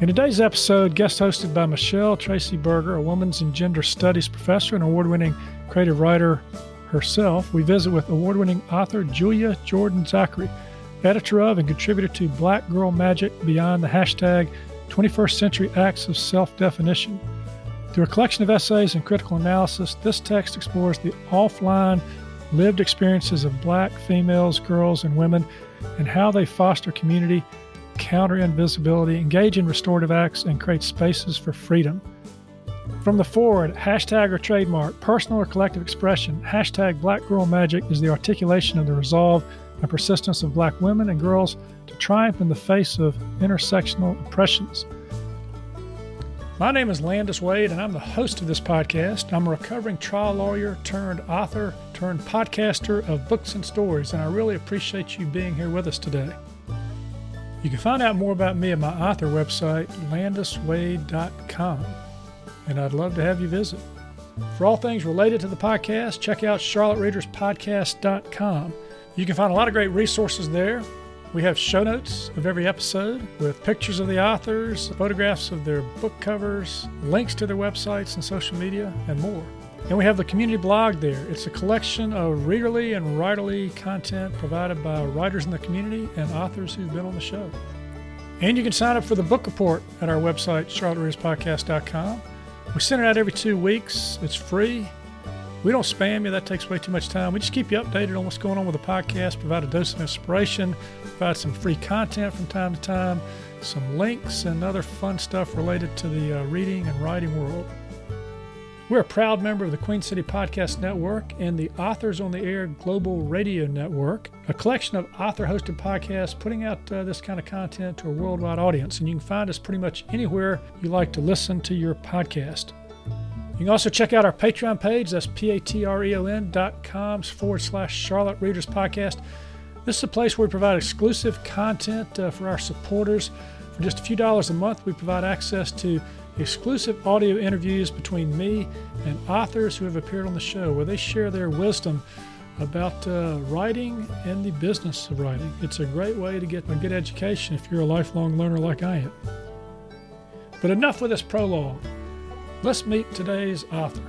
In today's episode, guest hosted by Michelle Tracy Berger, a women's and gender studies professor and award winning creative writer herself, we visit with award winning author Julia Jordan Zachery, editor of and contributor to Black Girl Magic Beyond the hashtag 21st Century Acts of Self Definition. Through a collection of essays and critical analysis, this text explores the offline lived experiences of black females, girls, and women and how they foster community counter invisibility, engage in restorative acts, and create spaces for freedom. From the forward, hashtag or trademark, personal or collective expression, hashtag Black Girl Magic is the articulation of the resolve and persistence of black women and girls to triumph in the face of intersectional oppressions. My name is Landis Wade, and I'm the host of this podcast. I'm a recovering trial lawyer turned author turned podcaster of books and stories, and I really appreciate you being here with us today. You can find out more about me at my author website, landiswade.com, and I'd love to have you visit. For all things related to the podcast, check out charlottereaderspodcast.com. You can find a lot of great resources there. We have show notes of every episode with pictures of the authors, photographs of their book covers, links to their websites and social media, and more. And we have the community blog there. It's a collection of readerly and writerly content provided by writers in the community and authors who've been on the show. And you can sign up for the book report at our website, charlottereaderspodcast.com. We send it out every two weeks. It's free. We don't spam you, that takes way too much time. We just keep you updated on what's going on with the podcast, provide a dose of inspiration, provide some free content from time to time, some links, and other fun stuff related to the uh, reading and writing world. We're a proud member of the Queen City Podcast Network and the Authors on the Air Global Radio Network, a collection of author hosted podcasts putting out uh, this kind of content to a worldwide audience. And you can find us pretty much anywhere you like to listen to your podcast. You can also check out our Patreon page. That's p-a-t-r-e-o-n dot com forward slash Charlotte Readers Podcast. This is a place where we provide exclusive content uh, for our supporters. For just a few dollars a month, we provide access to exclusive audio interviews between me and authors who have appeared on the show where they share their wisdom about uh, writing and the business of writing. It's a great way to get a good education if you're a lifelong learner like I am. But enough with this prologue. Let's meet today's author.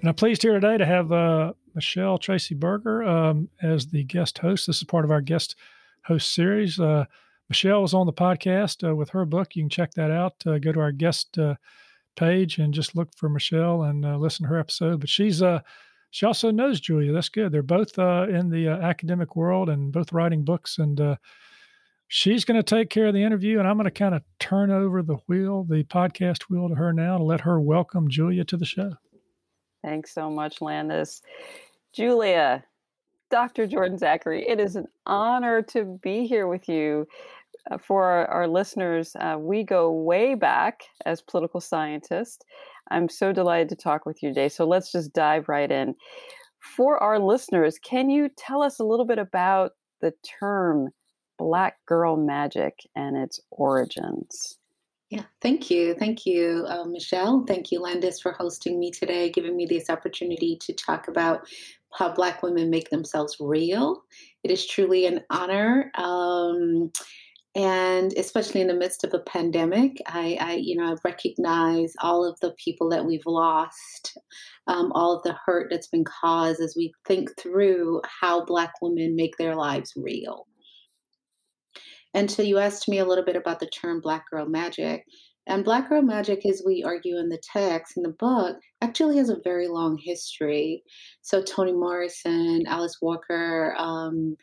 And I'm pleased here today to have uh, Michelle Tracy Berger um, as the guest host. This is part of our guest host series. Uh, Michelle was on the podcast uh, with her book. You can check that out. Uh, go to our guest uh, page and just look for Michelle and uh, listen to her episode. But she's uh, she also knows Julia. That's good. They're both in the academic world and both writing books. And she's going to take care of the interview. And I'm going to kind of turn over the wheel, the podcast wheel, to her now to let her welcome Julia to the show. Thanks so much, Landis. Julia, Dr. Jordan Zachery, it is an honor to be here with you. Uh, for our, our listeners, uh, we go way back as political scientists. I'm so delighted to talk with you today. So let's just dive right in. For our listeners, can you tell us a little bit about the term Black Girl Magic and its origins? Yeah, thank you. Thank you, uh, Michelle. Thank you, Landis, for hosting me today, giving me this opportunity to talk about how Black women make themselves real. It is truly an honor. Um, and especially in the midst of a pandemic i, I you know i recognize all of the people that we've lost um, all of the hurt that's been caused as we think through how black women make their lives real and so you asked me a little bit about the term black girl magic and black girl magic as we argue in the text in the book actually has a very long history so toni morrison alice walker um,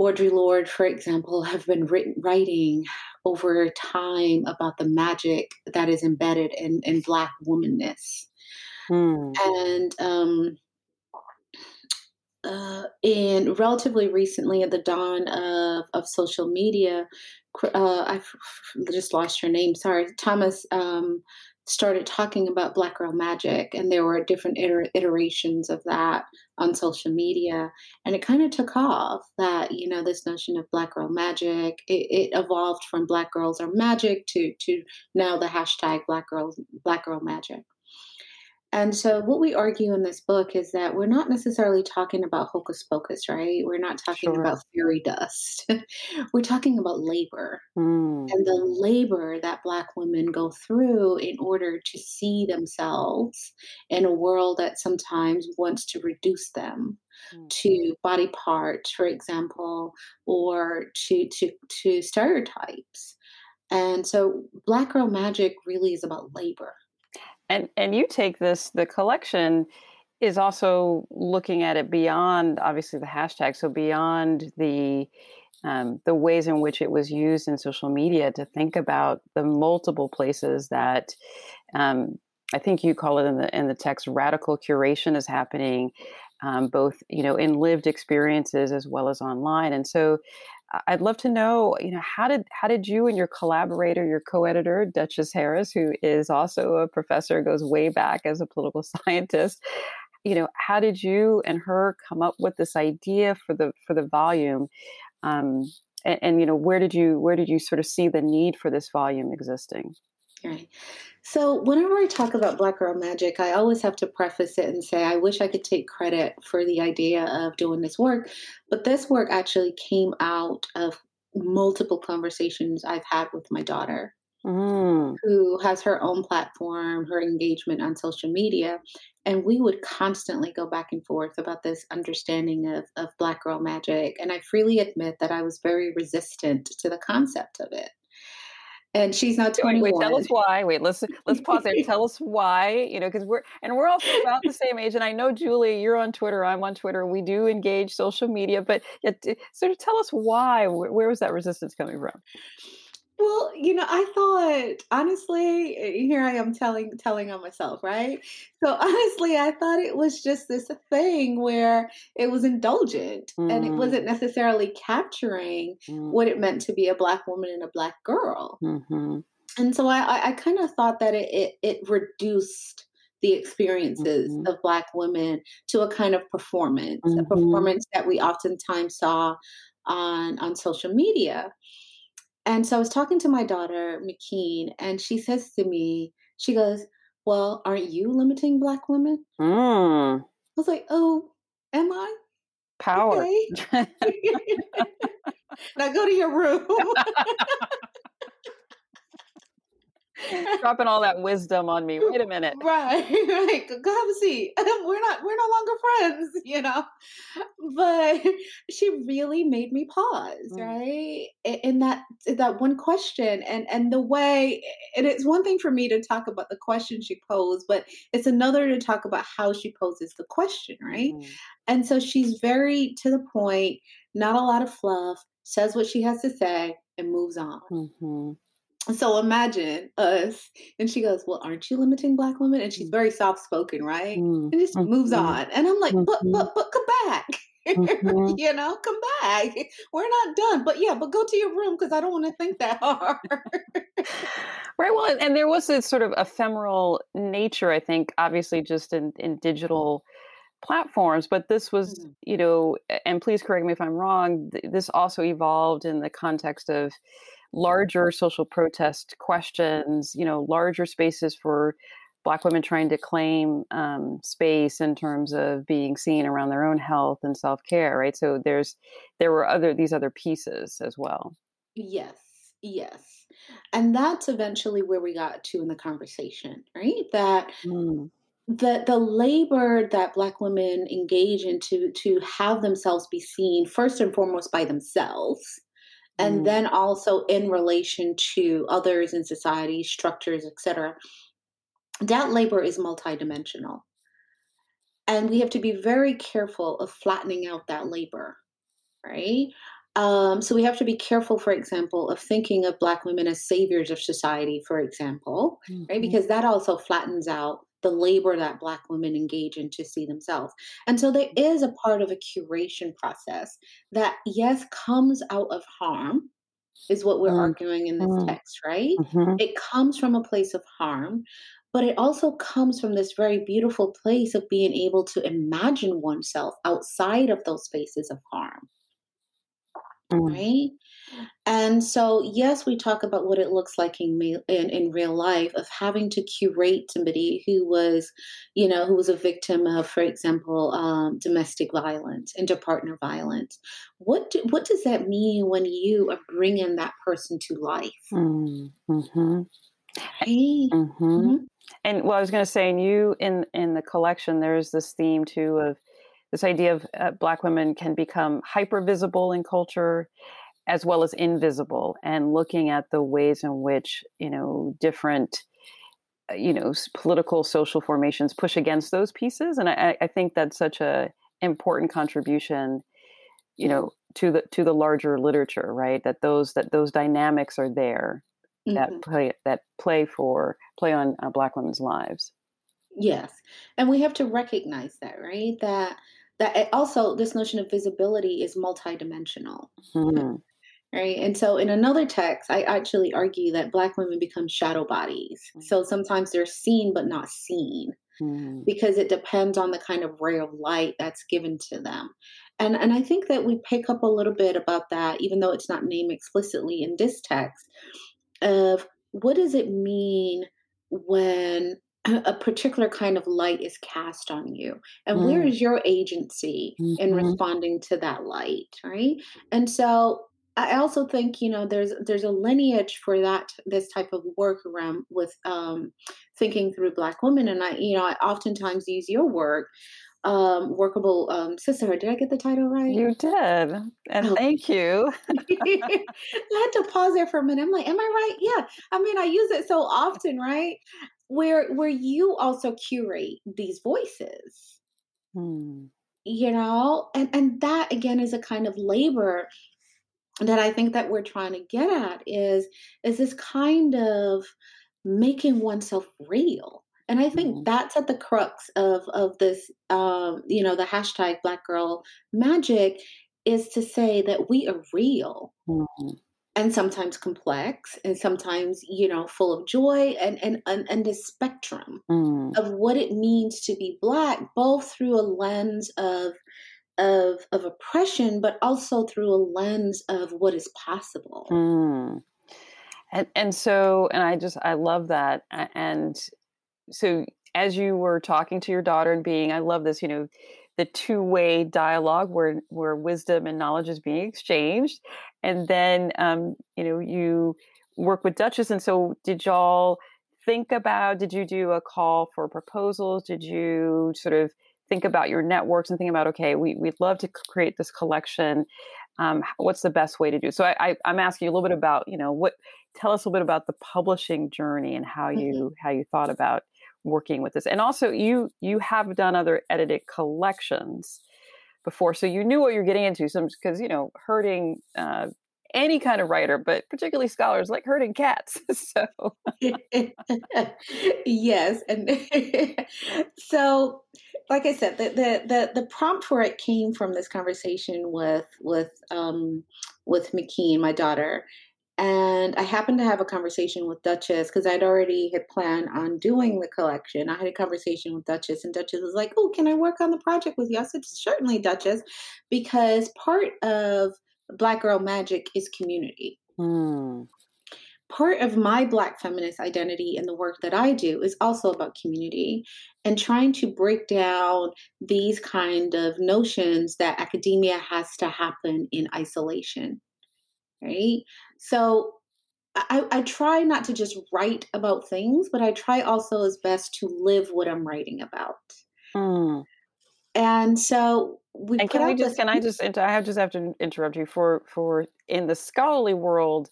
Audre Lorde, for example, have been written, writing over time about the magic that is embedded in, in Black womanness. Hmm. And um, uh, and relatively recently, at the dawn of, of social media, uh, I just lost your name. Sorry, Thompson um, started talking about Black Girl Magic, and there were different iter- iterations of that on social media, and it kind of took off. That you know, this notion of Black Girl Magic, it, it, evolved from Black Girls Are Magic to to now the hashtag Black Girls Black Girl Magic. And so, what we argue in this book is that we're not necessarily talking about hocus pocus, right? We're not talking sure. about fairy dust. we're talking about labor mm. and the labor that Black women go through in order to see themselves in a world that sometimes wants to reduce them. Mm. To body parts, for example, or to, to to stereotypes, and so Black Girl Magic really is about labor and and you take this the collection is also looking at it beyond obviously the hashtag so beyond the um, the ways in which it was used in social media to think about the multiple places that um, I think you call it in the in the text radical curation is happening um, both you know in lived experiences as well as online. And so I'd love to know, you know, how did how did you and your collaborator, your co-editor, Duchess Harris, who is also a professor, goes way back as a political scientist, you know, how did you and her come up with this idea for the for the volume? Um, and, and you know, where did you where did you sort of see the need for this volume existing? Right. So, whenever I talk about Black Girl Magic, I always have to preface it and say, I wish I could take credit for the idea of doing this work. But this work actually came out of multiple conversations I've had with my daughter, mm. who has her own platform, her engagement on social media. And we would constantly go back and forth about this understanding of, of Black Girl Magic. And I freely admit that I was very resistant to the concept of it and she's not 21. Wait, wait, tell us why. Wait, let's let's pause there. tell us why. You know, because we're and we're all about the same age. And I know Julie, you're on Twitter. I'm on Twitter. We do engage social media, but yet, sort of tell us why. Where, where was that resistance coming from? Well, you know, I thought honestly, eh, here I am telling telling on myself, right? So honestly, I thought it was just this thing where it was indulgent mm. and it wasn't mm. necessarily capturing mm. what it meant to be a black woman and a black girl. Mm-hmm. And so I, I, I kind of thought that it, it, it reduced the experiences mm-hmm. of black women to a kind of performance, mm-hmm. a performance that we oftentimes saw on on social media. And so I was talking to my daughter, McKeen, and she says to me, she goes, Well, aren't you limiting Black women? Mm. I was like, Oh, am I? Power. Okay. now go to your room. dropping all that wisdom on me. Wait a minute. Right, right. Go have a seat. We're not we're no longer friends, you know. But she really made me pause, mm. right? In that that one question and and the way and it's one thing for me to talk about the question she posed, but it's another to talk about how she poses the question, right? Mm. And so she's very to the point, not a lot of fluff, says what she has to say and moves on. Mm-hmm. So imagine us. And she goes, Well, aren't you limiting black women? And she's mm. very soft spoken, right? Mm-hmm. And just moves mm-hmm. on. And I'm like, But, but, mm-hmm. but come back. Mm-hmm. you know, come back. We're not done. But yeah, but go to your room because I don't want to think that hard. right. Well, and there was this sort of ephemeral nature, I think, obviously, just in, in digital platforms but this was mm-hmm. you know and please correct me if i'm wrong this also evolved in the context of larger social protest questions, you know, larger spaces for Black women trying to claim um, space in terms of being seen around their own health and self care, right? So there's there were other these other pieces as well. Yes, yes, and that's eventually where we got to in the conversation, right? That. Mm the the labor that black women engage in to to have themselves be seen first and foremost by themselves and mm. then also in relation to others in society structures etc that labor is multidimensional and we have to be very careful of flattening out that labor right um, so we have to be careful for example of thinking of black women as saviors of society for example mm-hmm. right because that also flattens out the labor that Black women engage in to see themselves. And so there is a part of a curation process that, yes, comes out of harm, is what we're mm. arguing in this mm. text, right? Mm-hmm. It comes from a place of harm, but it also comes from this very beautiful place of being able to imagine oneself outside of those spaces of harm. Mm. Right? And so, yes, we talk about what it looks like in, in in real life of having to curate somebody who was, you know, who was a victim of, for example, um, domestic violence, interpartner violence. What do, what does that mean when you are bringing that person to life? Mm, mm-hmm. Hey. Mm-hmm. Mm-hmm. And well, I was going to say, and you in in the collection, there's this theme too of this idea of uh, Black women can become hyper visible in culture as well as invisible and looking at the ways in which you know different uh, you know political social formations push against those pieces and i, I think that's such a important contribution you know to the to the larger literature right? That those that those dynamics are there mm-hmm. that play that play for play on uh, black women's lives. Yes and we have to recognize that right? That that also this notion of visibility is multidimensional. Mm-hmm right? And so in another text i actually argue that black women become shadow bodies. Mm-hmm. so sometimes they're seen but not seen mm-hmm. because it depends on the kind of ray of light that's given to them. And and i think that we pick up a little bit about that even though it's not named explicitly in this text of what does it mean when a particular kind of light is cast on you and mm. where is your agency mm-hmm. in responding to that light right and so I also think you know there's there's a lineage for that this type of work around with um, thinking through Black women, and I you know I oftentimes use your work, um, workable um, sisterhood. Did I get the title right? You did, and oh. thank you. I had to pause there for a minute. I'm like, am I right? Yeah. I mean, I use it so often, right? Where where you also curate these voices. Hmm you know and and that again is a kind of labor that I think that we're trying to get at is is this kind of making oneself real. And I think mm-hmm. that's at the crux of of this, um, you know, the hashtag Black Girl Magic is to say that we are real, mm-hmm. And sometimes complex, and sometimes you know full of joy, and and and, and the spectrum mm-hmm. of what it means to be Black, both through a lens of of of oppression, but also through a lens of what is possible. Mm. And and so, and I just I love that. And so, as you were talking to your daughter and being, I love this. You know, the two way dialogue where where wisdom and knowledge is being exchanged, and then um, you know you work with Duchess. And so, did y'all think about? Did you do a call for proposals? Did you sort of think about your networks and think about okay we, we'd love to create this collection um, what's the best way to do so I, I, am asking you a little bit about you know what tell us a little bit about the publishing journey and how you mm-hmm. how you thought about working with this and also you you have done other edited collections before so you knew what you're getting into some because you know hurting uh, any kind of writer, but particularly scholars like herding cats. so yes, and so like I said, the, the, the the prompt for it came from this conversation with with um, with McKean, my daughter, and I happened to have a conversation with Duchess because I'd already had planned on doing the collection. I had a conversation with Duchess, and Duchess was like, "Oh, can I work on the project with you?" I said, "Certainly, Duchess," because part of Black Girl Magic is community. Hmm part of my Black feminist identity and the work that I do is also about community and trying to break down these kind of notions that academia has to happen in isolation. Right? So I, I try not to just write about things, but I try also as best to live what I'm writing about. Mm. And so we and can we just can I just I have just have to interrupt you for for in the scholarly world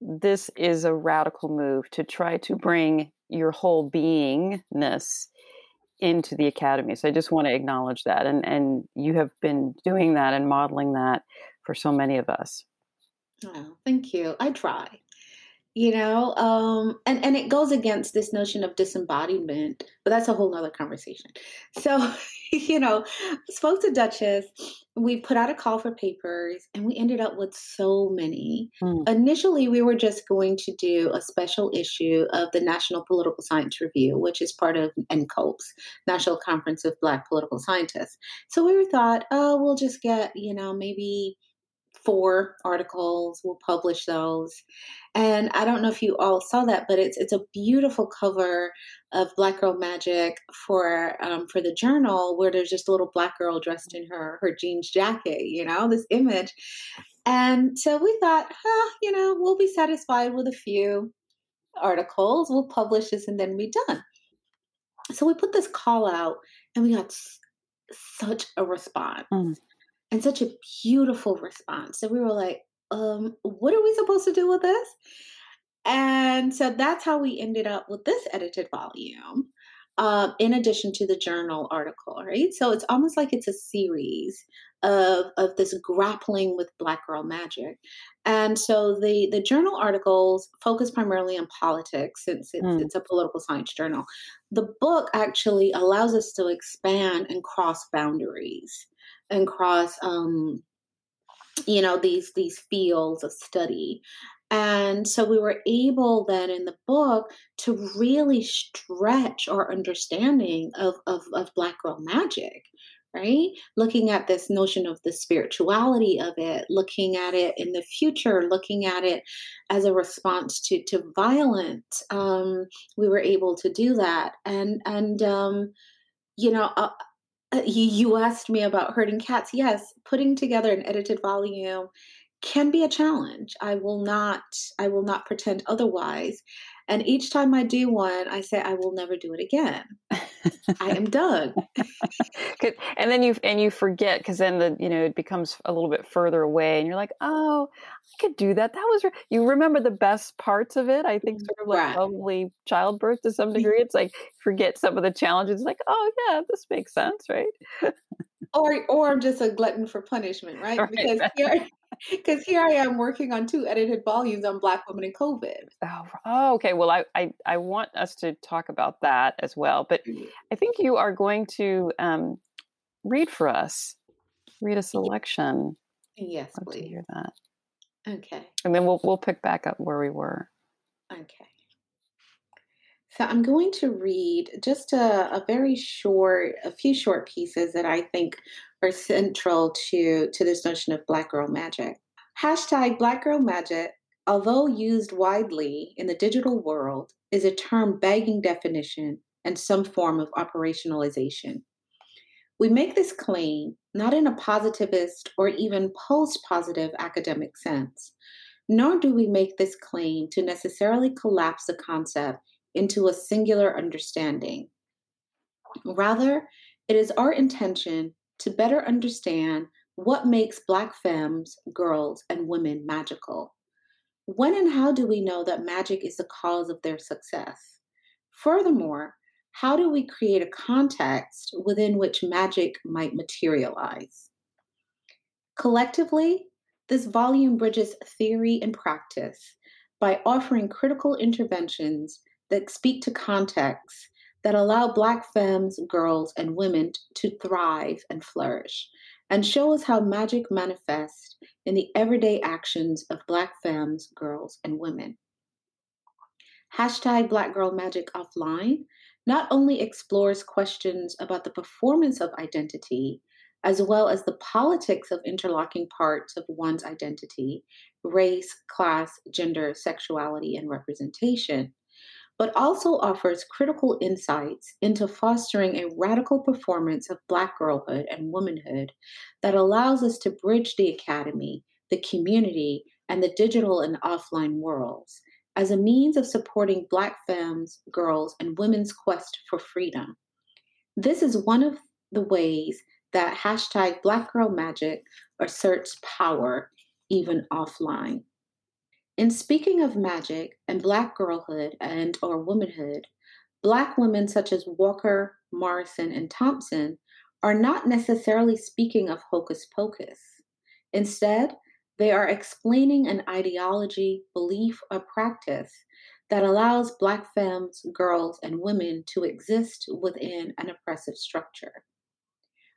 this is a radical move to try to bring your whole beingness into the academy. So I just want to acknowledge that. And, and you have been doing that and modeling that for so many of us. Oh, thank you. I try. you know um and and it goes against this notion of disembodiment but that's a whole nother conversation so you know spoke to duchess we put out a call for papers and we ended up with so many mm. initially we were just going to do a special issue of the national political science review which is part of NCOBPS national conference of black political scientists so we thought oh we'll just get you know maybe four articles. We'll publish those. And I don't know if you all saw that, but it's it's a beautiful cover of Black Girl Magic for um, for the journal, where there's just a little black girl dressed in her her jeans jacket. You know, this image. And so we thought, huh, you know, we'll be satisfied with a few articles. We'll publish this and then be done. So we put this call out, and we got such a response. Mm and such a beautiful response. So we were like, um, what are we supposed to do with this? And so that's how we ended up with this edited volume, uh, in addition to the journal article, right? So it's almost like it's a series of, of this grappling with Black Girl Magic. And so the, the journal articles focus primarily on politics since it's, mm. it's a political science journal. The book actually allows us to expand and cross boundaries and cross um, you know these these fields of study and so we were able then in the book to really stretch our understanding of, of, of Black girl magic, right? Looking at this notion of the spirituality of it, looking at it in the future, looking at it as a response to, to violence. Um, we were able to do that. And, and, um, you know, uh, Uh, you, you asked me about herding cats. Yes, putting together an edited volume can be a challenge. I will not I will not pretend otherwise. And each time I do one, I say I will never do it again. I am done. and then you and you forget because then the you know it becomes a little bit further away, and you're like, oh, I could do that. That was re-. you remember the best parts of it. I think mm, sort of like right. lovely childbirth to some mm. degree. It's like forget some of the challenges. Like, oh yeah, this makes sense, right? or or I'm just a glutton for punishment, right? right because right. here because here I am working on two edited volumes on Black women and COVID. Oh, oh, okay. Well, I, I, I want us to talk about that as well. But mm-hmm. I think you are going to um, read for us, read a selection. Yes, please. To hear that. Okay. And then we'll we'll pick back up where we were. Okay. So I'm going to read just a, a very short, a few short pieces that I think are central to, to this notion of Black Girl Magic. Hashtag Black Girl Magic, although used widely in the digital world, is a term begging definition and some form of operationalization. We make this claim not in a positivist or even post positive academic sense, nor do we make this claim to necessarily collapse the concept into a singular understanding. Rather, it is our intention to better understand what makes Black femmes, girls, and women magical. When and how do we know that magic is the cause of their success? Furthermore, how do we create a context within which magic might materialize? Collectively, this volume bridges theory and practice by offering critical interventions that speak to contexts that allow Black femmes, girls, and women to thrive and flourish, and show us how magic manifests in the everyday actions of Black femmes, girls, and women. Hashtag Black Girl Magic Offline not only explores questions about the performance of identity, as well as the politics of interlocking parts of one's identity, race, class, gender, sexuality, and representation, but also offers critical insights into fostering a radical performance of Black girlhood and womanhood that allows us to bridge the academy, the community, and the digital and offline worlds as a means of supporting Black femmes, girls, and women's quest for freedom. This is one of the ways that hashtag Black Girl Magic asserts power even offline. In speaking of magic and Black girlhood and or womanhood, Black women such as Walker, Morrison, and Thompson are not necessarily speaking of hocus pocus. Instead, They are explaining an ideology, belief, or practice that allows Black femmes, girls, and women to exist within an oppressive structure.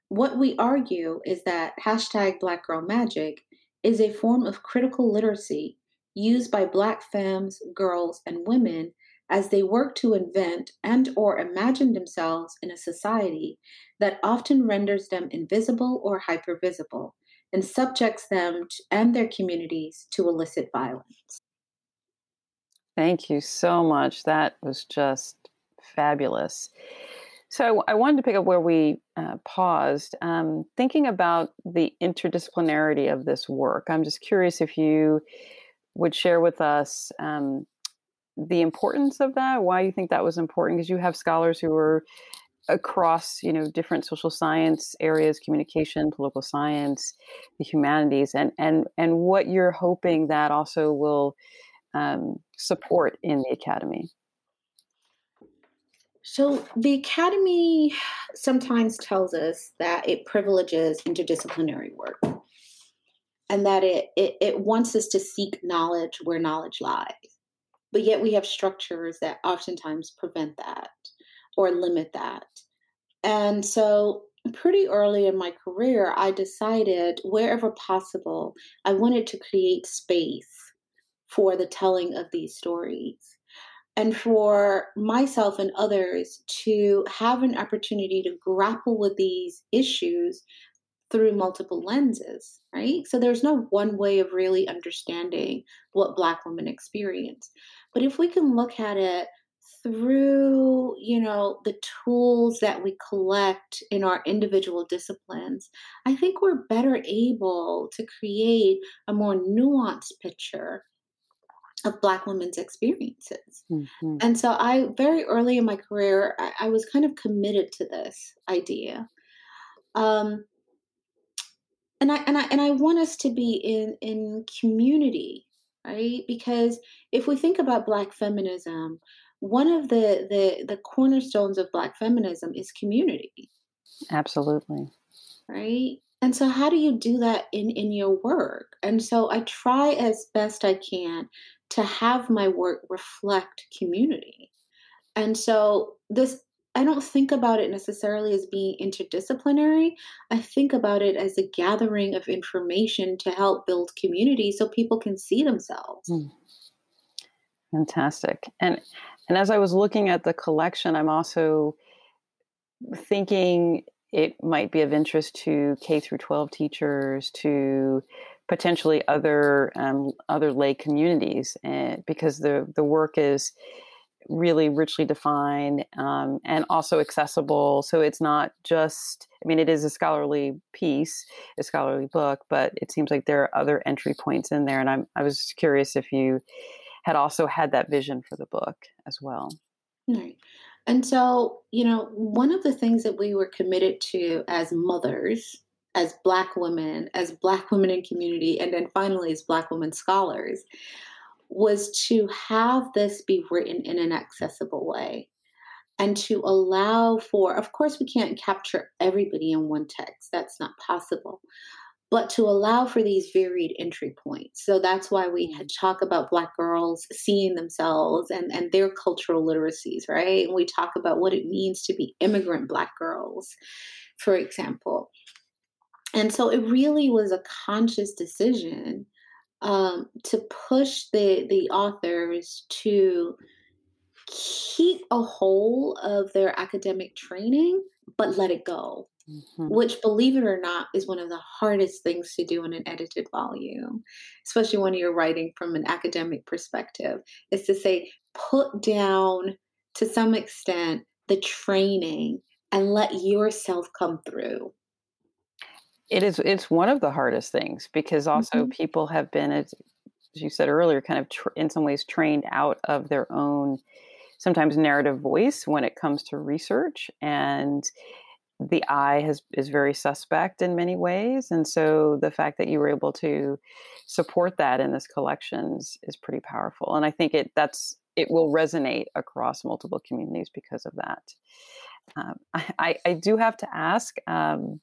What we argue is that hashtag Black Girl Magic is a form of critical literacy used by Black femmes, girls, and women as they work to invent and or imagine themselves in a society that often renders them invisible or hypervisible and subjects them and their communities to illicit violence. Thank you so much. That was just fabulous. So I wanted to pick up where we uh, paused, um, thinking about the interdisciplinarity of this work. I'm just curious if you would share with us um, the importance of that, why you think that was important, because you have scholars who are across you know different social science areas communication political science the humanities and and and what you're hoping that also will um, support in the academy. So the academy sometimes tells us that it privileges interdisciplinary work and that it, it, it wants us to seek knowledge where knowledge lies but yet we have structures that oftentimes prevent that or limit that. And so, pretty early in my career, I decided wherever possible, I wanted to create space for the telling of these stories and for myself and others to have an opportunity to grapple with these issues through multiple lenses, right? So there's no one way of really understanding what Black women experience. But if we can look at it through, you know, the tools that we collect in our individual disciplines, I think we're better able to create a more nuanced picture of Black women's experiences. Mm-hmm. And so I, very early in my career, I, I was kind of committed to this idea. Um, and I and I and I want us to be in in community, right? Because if we think about Black feminism, one of the the the cornerstones of Black feminism is community. Absolutely. Right. And so, how do you do that in in your work? And so, I try as best I can to have my work reflect community. And so, this I don't think about it necessarily as being interdisciplinary. I think about it as a gathering of information to help build community so people can see themselves. Mm. Fantastic. And and as I was looking at the collection, I'm also thinking it might be of interest to K through 12 teachers, to potentially other um, other lay communities, and eh, because the the work is really richly defined um, and also accessible. So it's not just, I mean, it is a scholarly piece, a scholarly book, but it seems like there are other entry points in there. And I'm, I was curious if you had also had that vision for the book as well. Right. And so, you know, one of the things that we were committed to as mothers, as Black women, as Black women in community, and then finally as Black women scholars, was to have this be written in an accessible way and to allow for, of course, we can't capture everybody in one text, that's not possible, but to allow for these varied entry points. So that's why we had mm. talk about Black girls seeing themselves and, and their cultural literacies, right? And we talk about what it means to be immigrant Black girls, for example. And so it really was a conscious decision um, to push the the authors to keep a hold of their academic training, but let it go. Mm-hmm. Which, believe it or not, is one of the hardest things to do in an edited volume, especially when you're writing from an academic perspective, is to say, put down to some extent the training and let yourself come through. It is. It's one of the hardest things because also mm-hmm. people have been, as you said earlier, kind of tr- in some ways trained out of their own sometimes narrative voice when it comes to research and the eye has is very suspect in many ways and so the fact that you were able to support that in this collections is pretty powerful and i think it that's it will resonate across multiple communities because of that um, I, I, do have to ask um,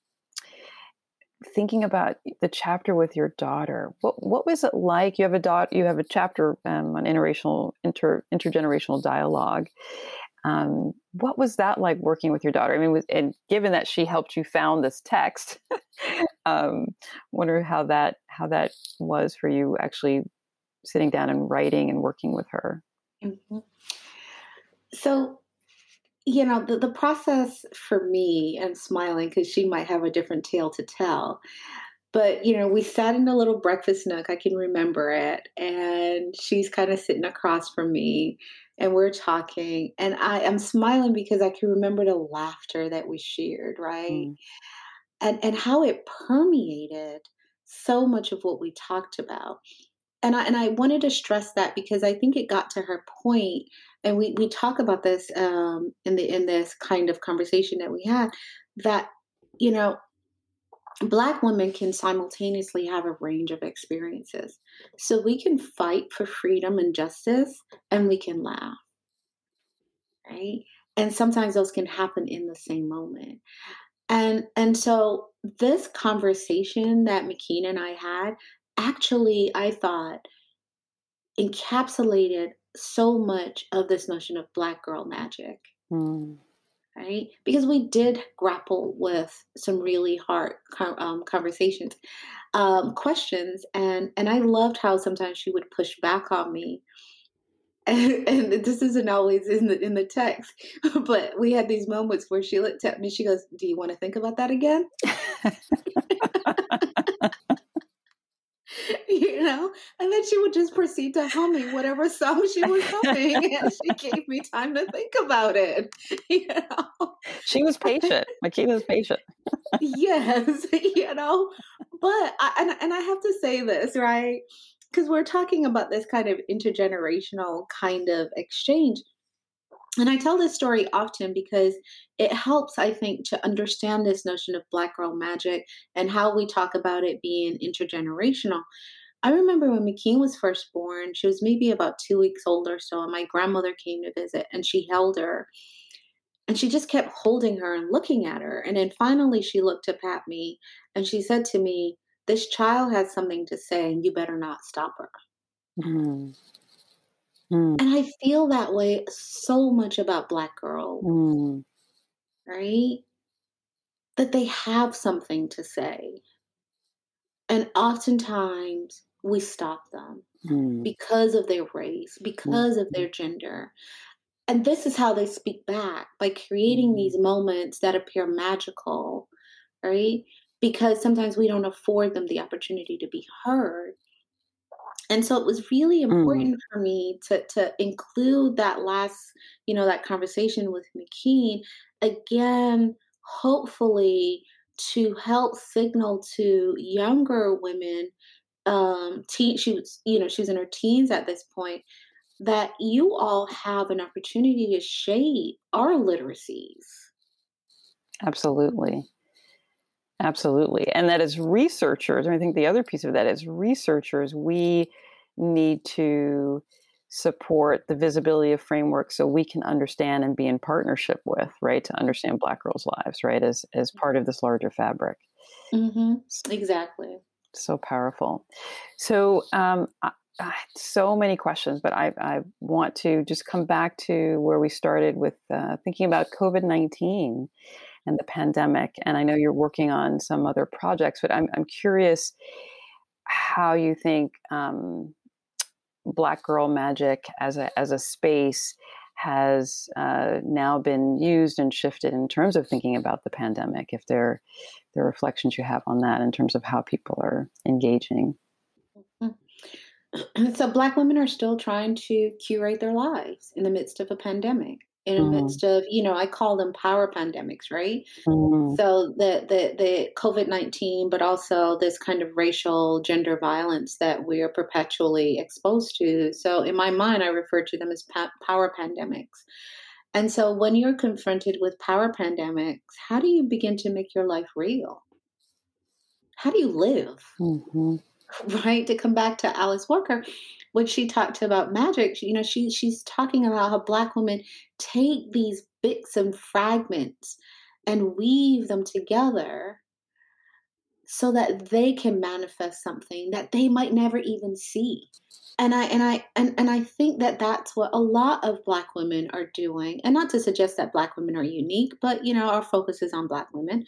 thinking about the chapter with your daughter, what what was it like? You have a daughter. You have a chapter um, on interracial inter intergenerational dialogue. Um, what was that like working with your daughter? I mean, was, and given that she helped you found this text, um, wonder how that how that was for you actually sitting down and writing and working with her. Mm-hmm. So you know the, the process for me and smiling because she might have a different tale to tell but you know we sat in a little breakfast nook i can remember it and she's kind of sitting across from me and we're talking and i am smiling because i can remember the laughter that we shared right mm. and and how it permeated so much of what we talked about and I and I wanted to stress that because I think it got to her point, and we we talk about this um, in the in this kind of conversation that we had that you know black women can simultaneously have a range of experiences. So we can fight for freedom and justice and we can laugh right? And sometimes those can happen in the same moment. And and so this conversation that McKeen and I had actually, I thought, encapsulated so much of this notion of black girl magic. Mm. Right? Because we did grapple with some really hard um, conversations, um, questions, and and I loved how sometimes she would push back on me and, and, this isn't always in the in the text, but we had these moments where she looked at me. She goes, "Do you want to think about that again?" you know, and then she would just proceed to humming whatever song she was humming, and she gave me time to think about it. You know, she was patient. was patient. yes, you know, but I, and and I have to say this right because we're talking about this kind of intergenerational kind of exchange and I tell this story often because it helps, I think, to understand this notion of Black girl magic and how we talk about it being intergenerational. I remember when McKeen was first born, she was maybe about two weeks old or so, and my grandmother came to visit and she held her. And she just kept holding her and looking at her. And then finally, she looked up at me and she said to me, This child has something to say, and you better not stop her. Mm-hmm. Mm. And I feel that way so much about Black girls, mm. right? That they have something to say. And oftentimes we stop them mm. because of their race, because of their gender. And this is how they speak back by creating mm. these moments that appear magical, right? Because sometimes we don't afford them the opportunity to be heard. And so it was really mm. important mm. for me to to include that last, you know, that conversation with McKeen again, hopefully to help signal to younger women, um, teen, she was, you know, she was in her teens at this point, that you all have an opportunity to shape our literacies. Absolutely. Absolutely. And that as researchers, I think the other piece of that is researchers, we need to support the visibility of frameworks so we can understand and be in partnership with, right, to understand Black girls' lives, right, as, as part of this larger fabric. Mm-hmm. Exactly. So powerful. So, um, I, I, so many questions, but I, I want to just come back to where we started with uh, thinking about COVID 19 and the pandemic. And I know you're working on some other projects, but I'm, I'm curious how you think um, Black Girl Magic as a, as a space has uh, now been used and shifted in terms of thinking about the pandemic. If there, are reflections you have on that in terms of how people are engaging. So, Black women are still trying to curate their lives in the midst of a pandemic in the mm. midst of you know i call them power pandemics right mm. so the the, the covid-19 but also this kind of racial gender violence that we are perpetually exposed to so in my mind i refer to them as pa- power pandemics and so when you're confronted with power pandemics how do you begin to make your life real how do you live mm-hmm. right to come back to alice walker when she talked about magic, you know, she she's talking about how black women take these bits and fragments and weave them together so that they can manifest something that they might never even see and i and i and, and i think that that's what a lot of black women are doing. And not to suggest that black women are unique but you know our focus is on black women.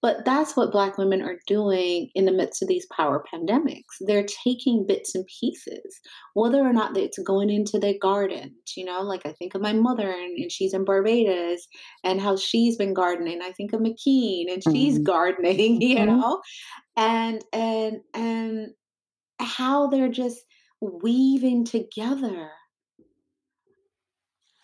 But that's what black women are doing in the midst of these power pandemics. They're taking bits and pieces whether or not it's going into their garden you know like i think of my mother and, and she's in barbados and how she's been gardening. I think of mckean and she's mm-hmm. gardening you mm-hmm. know? And and and how they're just weaving together.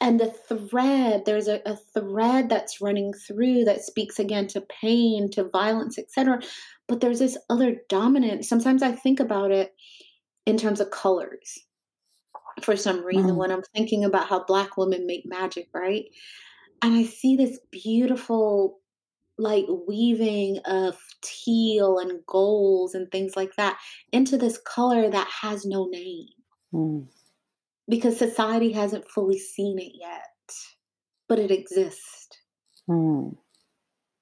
And the thread, there's a, a thread that's running through that speaks again to pain, to violence, etc. But there's this other dominant. Sometimes I think about it in terms of colors for some reason mm. when I'm thinking about how Black women make magic, right? And I see this beautiful like weaving of teal and golds and things like that into this color that has no name. Mm. Because society hasn't fully seen it yet, but it exists. Mm.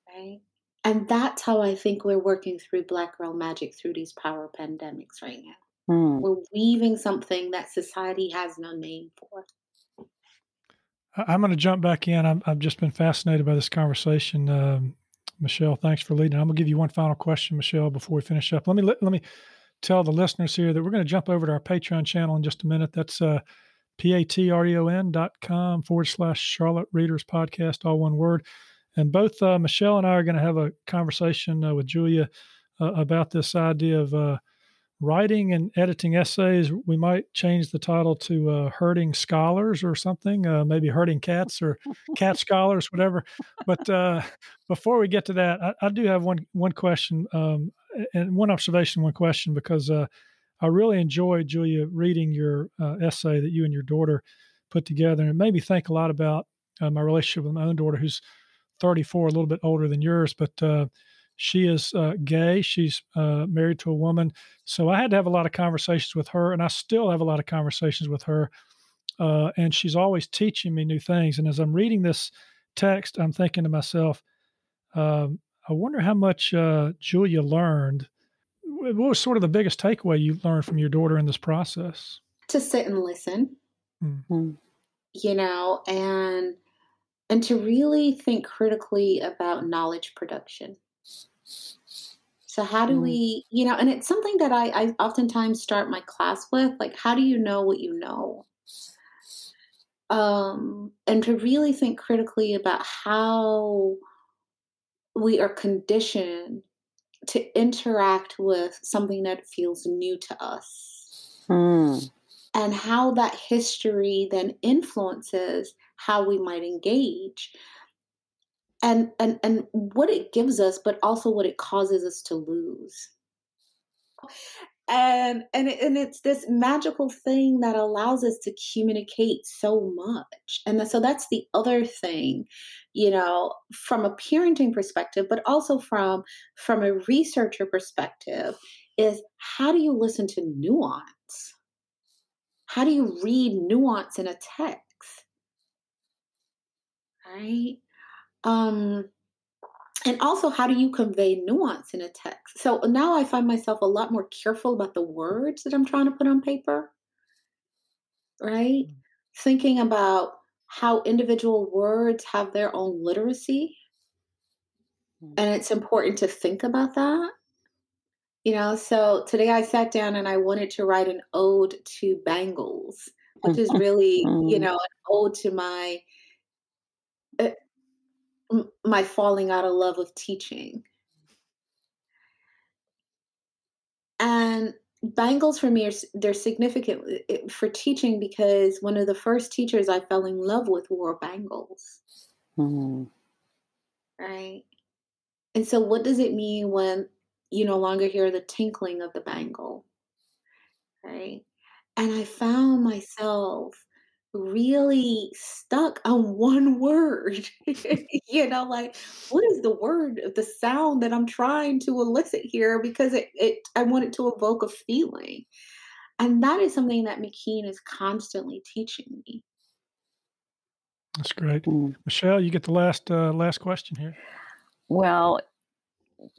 Right? And that's how I think we're working through Black Girl Magic through these power pandemics right now. Mm. We're weaving something that society has no name for. I'm going to jump back in. i have just been fascinated by this conversation. Um, Michelle, thanks for leading. I'm going to give you one final question, Michelle, before we finish up. Let me let, let me tell the listeners here that we're going to jump over to our Patreon channel in just a minute. That's uh, p-a-t-r-e-o-n dot com forward slash Charlotte Readers Podcast, all one word. And both uh, Michelle and I are going to have a conversation uh, with Julia uh, about this idea of uh, writing and editing essays. We might change the title to uh, "Herding Scholars" or something, uh, maybe "Herding Cats" or "Cat Scholars," whatever. But uh, before we get to that, I, I do have one one question um, and one observation, one question, because uh, I really enjoyed Julia reading your uh, essay that you and your daughter put together, and it made me think a lot about uh, my relationship with my own daughter, who's 34, a little bit older than yours, but she is uh, gay. She's uh, married to a woman. So I had to have a lot of conversations with her, and I still have a lot of conversations with her. Uh, and she's always teaching me new things. And as I'm reading this text, I'm thinking to myself, um, I wonder how much uh, Julia learned. What was sort of the biggest takeaway you learned from your daughter in this process? To sit and listen, mm-hmm. you know, and and to really think critically about knowledge production. So how do mm. we, you know, and it's something that I, I oftentimes start my class with, like, how do you know what you know? Um, and to really think critically about how we are conditioned to interact with something that feels new to us. Mm. And how that history then influences how we might engage and and and what it gives us but also what it causes us to lose. And and and it's this magical thing that allows us to communicate so much. And so that's the other thing you know from a parenting perspective but also from from a researcher perspective is how do you listen to nuance? How do you read nuance in a text? Right um, and also, how do you convey nuance in a text? So now I find myself a lot more careful about the words that I'm trying to put on paper, right? Mm-hmm. Thinking about how individual words have their own literacy. Mm-hmm. And it's important to think about that. You know, so today I sat down and I wanted to write an ode to bangles, which is really, you know, an ode to my uh, my falling out of love of teaching. And bangles for me are they're significant for teaching because one of the first teachers I fell in love with wore bangles. Mm-hmm. Right? And so what does it mean when you no longer hear the tinkling of the bangle? Right? And I found myself really stuck on one word. you know, like what is the word, the sound that I'm trying to elicit here? Because it, it I want it to evoke a feeling. And that is something that McKean is constantly teaching me. That's great. Mm. Michelle, you get the last uh, last question here. Well,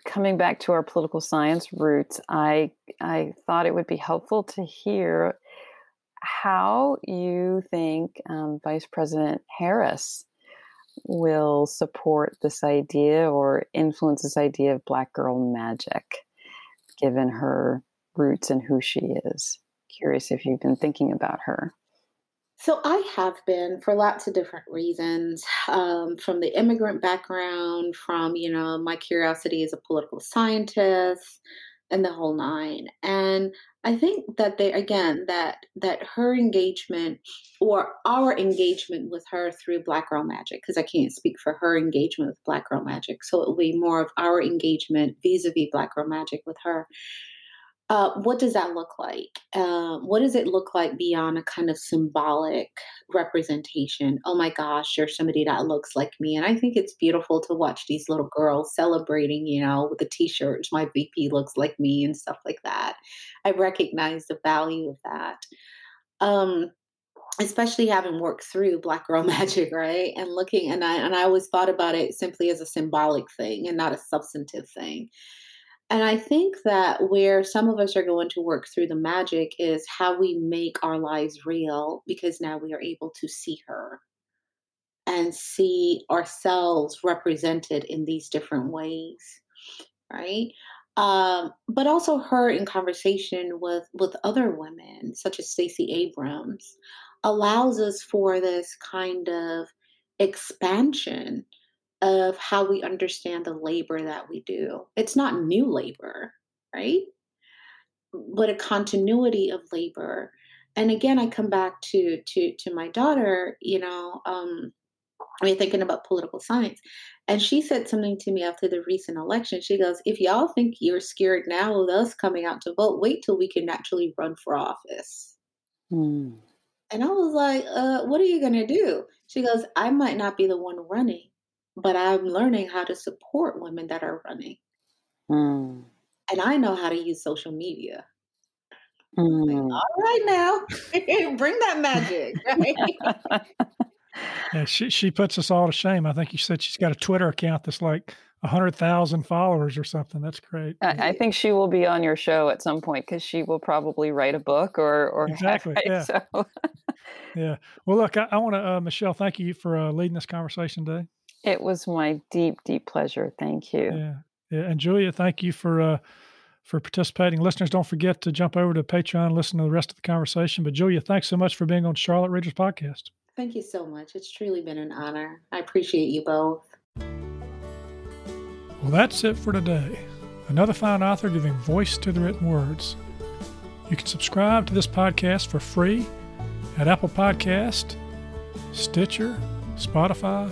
coming back to our political science roots, I I thought it would be helpful to hear how you think um, Vice President Harris will support this idea or influence this idea of Black girl magic, given her roots and who she is. Curious if you've been thinking about her. So I have been for lots of different reasons, um, from the immigrant background, from you know my curiosity as a political scientist, and the whole nine. And I think that they again that that her engagement or our engagement with her through Black Girl Magic, because I can't speak for her engagement with Black Girl Magic, so it will be more of our engagement vis-a-vis Black Girl Magic with her uh, what does that look like? Uh, what does it look like beyond a kind of symbolic representation? Oh my gosh, there's somebody that looks like me. And I think it's beautiful to watch these little girls celebrating, you know, with the t shirts, my VP looks like me and stuff like that. I recognize the value of that. Um, especially having worked through black girl magic right and looking and i and i always thought about it simply as a symbolic thing and not a substantive thing and I think that where some of us are going to work through the magic is how we make our lives real because now we are able to see her and see ourselves represented in these different ways, right? Um, but also her in conversation with with other women, such as Stacey Abrams, allows us for this kind of expansion of how we understand the labor that we do. It's not new labor, right? But a continuity of labor. And again, I come back to to to my daughter, you know, um, I mean, thinking about political science. And she said something to me after the recent election. She goes, If y'all think you're scared now of us coming out to vote, wait till we can actually run for office. Hmm. And I was like, uh, What are you going to do? She goes, I might not be the one running, but I'm learning how to support women that are running. Mm. And I know how to use social media. Mm. Like, All right, now bring that magic. Right? yeah, she she puts us all to shame. I think you said she's got a Twitter account that's like a hundred thousand followers or something. That's great. I, I, think she will be on your show at some point because she will probably write a book or or exactly. Right? Yeah. So. yeah. Well, look, I, I want to uh, Michelle. Thank you for uh, leading this conversation today. It was my deep, deep pleasure. Thank you. Yeah, yeah. And Julia, thank you for uh, for participating. Listeners, don't forget to jump over to Patreon and listen to the rest of the conversation. But Julia, thanks so much for being on Charlotte Readers Podcast. Thank you so much. It's truly been an honor. I appreciate you both. Well, that's it for today. Another fine author giving voice to the written words. You can subscribe to this podcast for free at Apple Podcast, Stitcher, Spotify,